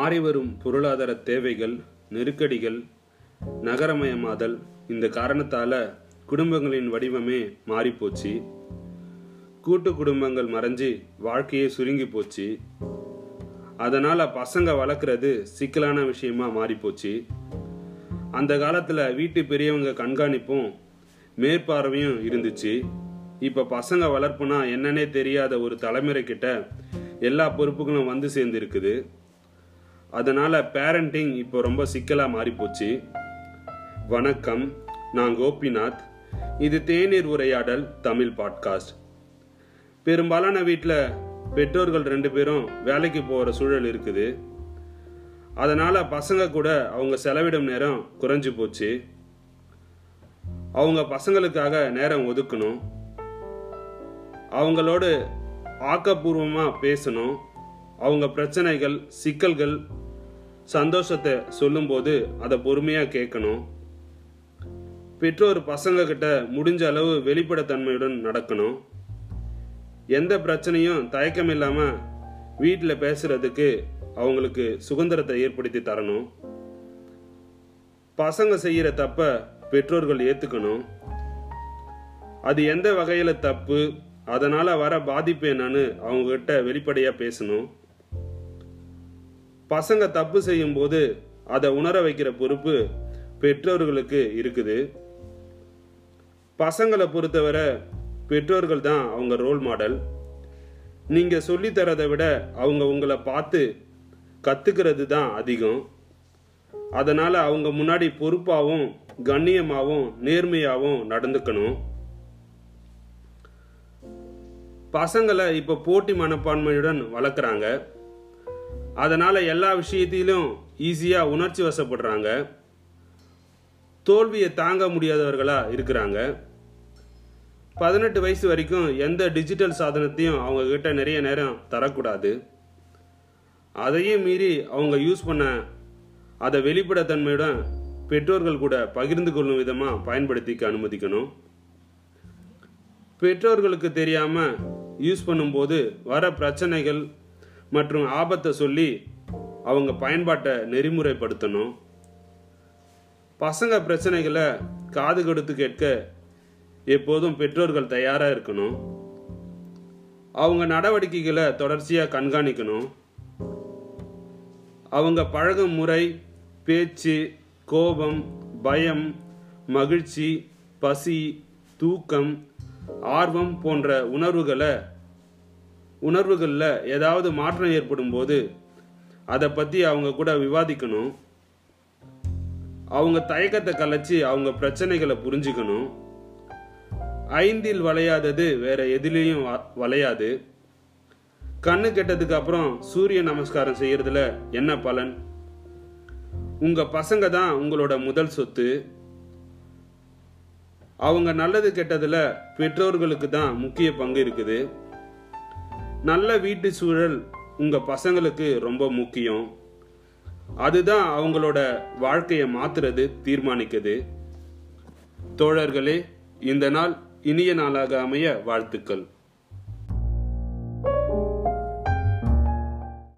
மாறிவரும் பொருளாதார தேவைகள் நெருக்கடிகள் நகரமயமாதல் இந்த காரணத்தால் குடும்பங்களின் வடிவமே மாறிப்போச்சு. கூட்டு குடும்பங்கள் மறைஞ்சு வாழ்க்கையே சுருங்கி போச்சு. அதனால் பசங்க வளர்க்குறது சிக்கலான விஷயமா மாறிப்போச்சு. அந்த காலத்தில் வீட்டு பெரியவங்க கண்காணிப்பும் மேற்பார்வையும் இருந்துச்சு. இப்போ பசங்க வளர்ப்புனா என்னன்னே தெரியாத ஒரு தலைமுறை கிட்ட எல்லா பொறுப்புகளும் வந்து சேர்ந்துருக்குது. அதனால் பேரண்டிங் இப்போ ரொம்ப சிக்கலாக மாறிப்போச்சு. வணக்கம் நான் கோபிநாத். இது தேநீர் உரையாடல் தமிழ் பாட்காஸ்ட் பெரும்பாலான வீட்டில் பெற்றோர்கள் ரெண்டு பேரும் வேலைக்கு போகிற சூழல் இருக்குது. அதனால் பசங்க கூட அவங்க செலவிடும் நேரம் குறைஞ்சி போச்சு. அவங்க பசங்களுக்காக நேரம் ஒதுக்கணும். அவங்களோடு ஆக்கப்பூர்வமாக பேசணும். அவங்க பிரச்சனைகள் சிக்கல்கள் சந்தோஷத்தை சொல்லும்போது அதை பொறுமையா கேட்கணும். பெற்றோர் பசங்க கிட்ட முடிஞ்ச அளவு வெளிப்படைத்தன்மையுடன் நடக்கணும். எந்த பிரச்சனையும் தயக்கம் இல்லாம வீட்டில் பேசுறதுக்கு அவங்களுக்கு சுதந்திரத்தை ஏற்படுத்தி தரணும். பசங்க செய்யற தப்ப பெற்றோர்கள் ஏத்துக்கணும். அது எந்த வகையில தப்பு அதனால வர பாதிப்பு என்னன்னு அவங்க கிட்ட வெளிப்படையா பேசணும். பசங்க தப்பு செய்யும் போது அதை உணர வைக்கிற பொறுப்பு பெற்றோர்களுக்கு இருக்குது. பசங்களை பொறுத்தவரை பெற்றோர்கள் தான் அவங்க ரோல் மாடல் நீங்கள் சொல்லித்தரதை விட அவங்க உங்களை பார்த்து கற்றுக்கிறது தான் அதிகம். அதனால் அவங்க முன்னாடி பொறுப்பாகவும் கண்ணியமாகவும் நேர்மையாகவும் நடந்துக்கணும். பசங்களை இப்போ போட்டி மனப்பான்மையுடன் வளர்க்குறாங்க. அதனால் எல்லா விஷயத்திலும் ஈஸியாக உணர்ச்சி வசப்படுறாங்க. தோல்வியை தாங்க முடியாதவர்களாக இருக்கிறாங்க. பதினெட்டு வயசு வரைக்கும் எந்த டிஜிட்டல் சாதனத்தையும் அவங்க கிட்ட நிறைய நேரம் தரக்கூடாது. அதையும் மீறி அவங்க யூஸ் பண்ண அதை வெளிப்படைத்தன்மையுடன் பெற்றோர்கள் கூட பகிர்ந்து கொள்ளும் விதமாக பயன்படுத்திக்க அனுமதிக்கணும். பெற்றோர்களுக்கு தெரியாமல் யூஸ் பண்ணும்போது வர பிரச்சனைகள் மற்றும் ஆபத்தை சொல்லி அவங்க பயன்பாட்டை நெறிமுறைப்படுத்தணும். பசங்க பிரச்சனைகளை காது கொடுத்து கேட்க எப்போதும் பெற்றோர்கள் தயாராக இருக்கணும். அவங்க நடவடிக்கைகளை தொடர்ச்சியாக கண்காணிக்கணும். அவங்க பழகும் முறை பேச்சு கோபம் பயம் மகிழ்ச்சி பசி தூக்கம் ஆர்வம் போன்ற உணர்வுகளை உணர்வுகளில் ஏதாவது மாற்றம் ஏற்படும் போது அதை பற்றி அவங்க கூட விவாதிக்கணும். அவங்க தயக்கத்தை கலைச்சி அவங்க பிரச்சனைகளை புரிஞ்சுக்கணும். ஐந்தில் வளையாதது வேற எதிலையும் வளையாது. கண்ணு கெட்டதுக்கு அப்புறம் சூரிய நமஸ்காரம் செய்யறதுல என்ன பலன்? உங்க பசங்க தான் உங்களோட முதல் சொத்து. அவங்க நல்லது கெட்டதுல பெற்றோர்களுக்கு தான் முக்கிய பங்கு இருக்குது. நல்ல வீட்டு சூழல் உங்கள் பசங்களுக்கு ரொம்ப முக்கியம். அதுதான் அவங்களோட வாழ்க்கையை மாற்றுறது தீர்மானிக்குது. தோழர்களே இந்த நாள் இனிய நாளாக அமைய வாழ்த்துக்கள்.